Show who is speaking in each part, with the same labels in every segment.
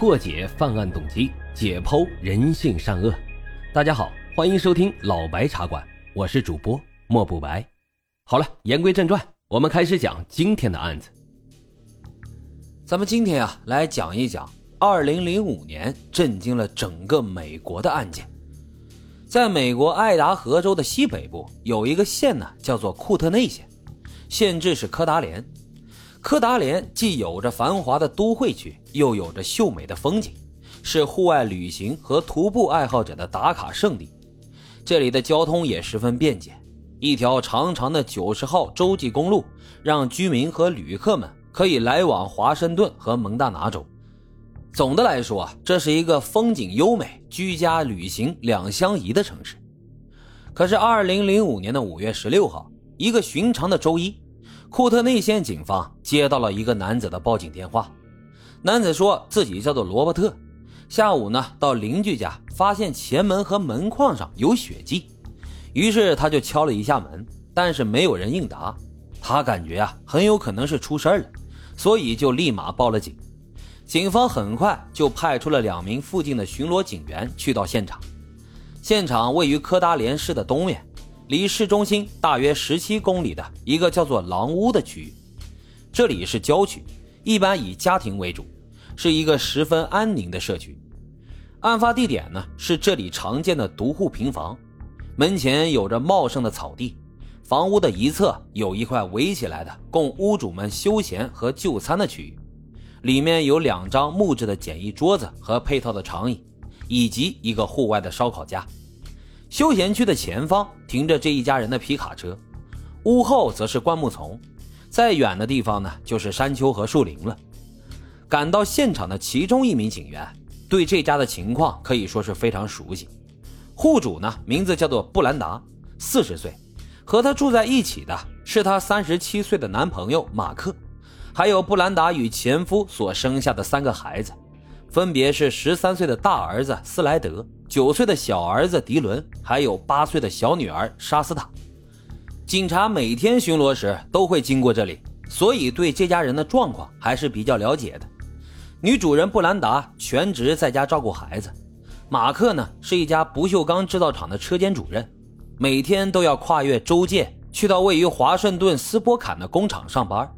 Speaker 1: 破解犯案动机，解剖人性善恶。大家好，欢迎收听老白茶馆，我是主播莫不白。好了，言归正传，我们开始讲今天的案子。
Speaker 2: 咱们今天啊，来讲一讲2005年震惊了整个美国的案件。在美国爱达荷州的西北部有一个县呢，叫做库特内县，县治是科达连。科达连既有着繁华的都会区，又有着秀美的风景，是户外旅行和徒步爱好者的打卡圣地。这里的交通也十分便捷，一条长长的九十号洲际公路，让居民和旅客们可以来往华盛顿和蒙大拿州。总的来说啊，这是一个风景优美、居家旅行两相宜的城市。可是，二零零五年的五月十六号，一个寻常的周一。库特内县警方接到了一个男子的报警电话，男子说自己叫做罗伯特，下午呢到邻居家发现前门和门框上有血迹，于是他就敲了一下门，但是没有人应答，他感觉啊很有可能是出事了，所以就立马报了警。警方很快就派出了两名附近的巡逻警员去到现场，现场位于科达连市的东面。离市中心大约十七公里的一个叫做狼屋的区域，这里是郊区，一般以家庭为主，是一个十分安宁的社区。案发地点呢是这里常见的独户平房，门前有着茂盛的草地，房屋的一侧有一块围起来的供屋主们休闲和就餐的区域，里面有两张木质的简易桌子和配套的长椅，以及一个户外的烧烤架。休闲区的前方停着这一家人的皮卡车，屋后则是灌木丛，再远的地方呢就是山丘和树林了。赶到现场的其中一名警员对这家的情况可以说是非常熟悉。户主呢名字叫做布兰达，四十岁，和他住在一起的是他三十七岁的男朋友马克，还有布兰达与前夫所生下的三个孩子。分别是十三岁的大儿子斯莱德、九岁的小儿子迪伦，还有八岁的小女儿莎斯塔。警察每天巡逻时都会经过这里，所以对这家人的状况还是比较了解的。女主人布兰达全职在家照顾孩子，马克呢是一家不锈钢制造厂的车间主任，每天都要跨越州界去到位于华盛顿斯波坎的工厂上班，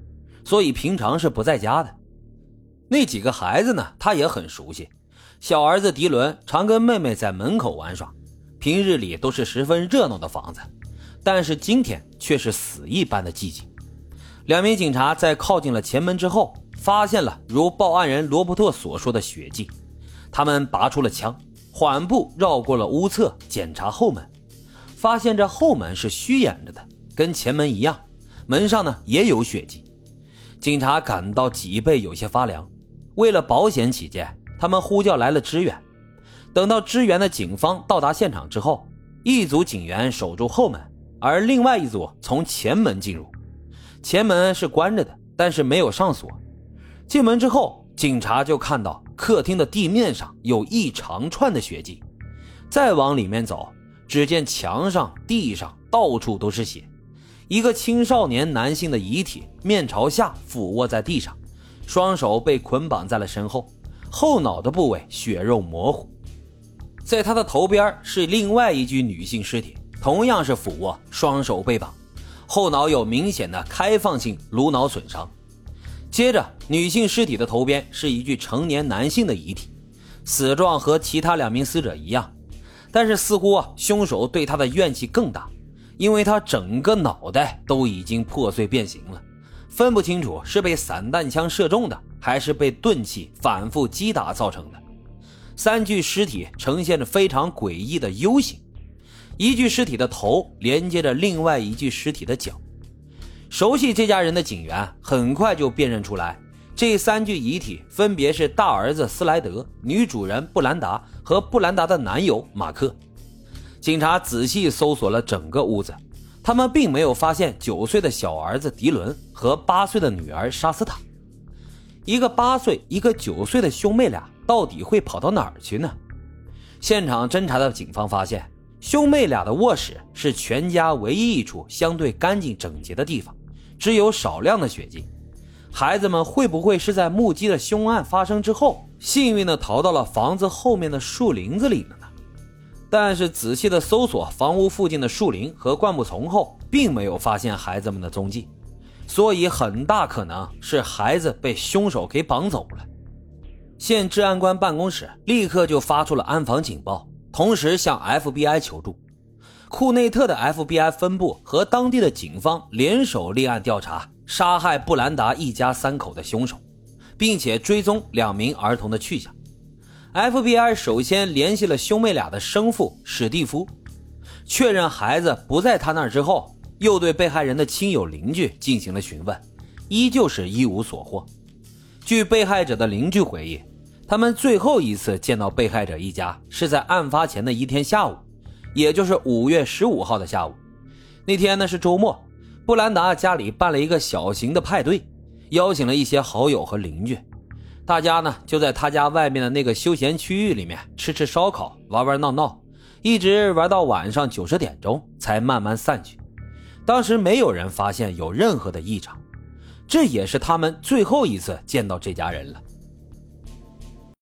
Speaker 2: 所以平常是不在家的。那几个孩子呢？他也很熟悉。小儿子迪伦常跟妹妹在门口玩耍，平日里都是十分热闹的房子。但是今天却是死一般的寂静。两名警察在靠近了前门之后，发现了如报案人罗伯特所说的血迹。他们拔出了枪，缓步绕过了屋侧，检查后门，发现这后门是虚掩着的，跟前门一样，门上呢也有血迹。警察感到脊背有些发凉。为了保险起见，他们呼叫来了支援。等到支援的警方到达现场之后，一组警员守住后门，而另外一组从前门进入。前门是关着的，但是没有上锁。进门之后，警察就看到客厅的地面上有一长串的血迹。再往里面走，只见墙上、地上到处都是血。一个青少年男性的遗体面朝下俯卧在地上。双手被捆绑在了身后，后脑的部位血肉模糊，在他的头边是另外一具女性尸体，同样是俯卧，双手被绑，后脑有明显的开放性颅脑损伤。接着，女性尸体的头边是一具成年男性的遗体，死状和其他两名死者一样，但是似乎啊，凶手对他的怨气更大，因为他整个脑袋都已经破碎变形了。分不清楚是被散弹枪射中的，还是被钝器反复击打造成的。三具尸体呈现着非常诡异的 U 型，一具尸体的头连接着另外一具尸体的脚。熟悉这家人的警员很快就辨认出来，这三具遗体分别是大儿子斯莱德、女主人布兰达和布兰达的男友马克。警察仔细搜索了整个屋子。他们并没有发现九岁的小儿子迪伦和八岁的女儿莎斯塔，一个八岁，一个九岁的兄妹俩到底会跑到哪儿去呢？现场侦查的警方发现，兄妹俩的卧室是全家唯一一处相对干净整洁的地方，只有少量的血迹。孩子们会不会是在目击了凶案发生之后，幸运的逃到了房子后面的树林子里呢？但是仔细的搜索房屋附近的树林和灌木丛后，并没有发现孩子们的踪迹，所以很大可能是孩子被凶手给绑走了。县治安官办公室立刻就发出了安防警报，同时向 FBI 求助。库内特的 FBI 分部和当地的警方联手立案调查杀害布兰达一家三口的凶手，并且追踪两名儿童的去向。FBI 首先联系了兄妹俩的生父史蒂夫，确认孩子不在他那儿之后，又对被害人的亲友邻居进行了询问，依旧是一无所获。据被害者的邻居回忆。他们最后一次见到被害者一家是在案发前的一天下午，也就是五月十五号的下午。那天呢是周末，布兰达家里办了一个小型的派对，邀请了一些好友和邻居。大家呢就在他家外面的那个休闲区域里面吃吃烧烤，玩玩闹闹，一直玩到晚上九十点钟才慢慢散去。当时没有人发现有任何的异常，这也是他们最后一次见到这家人了。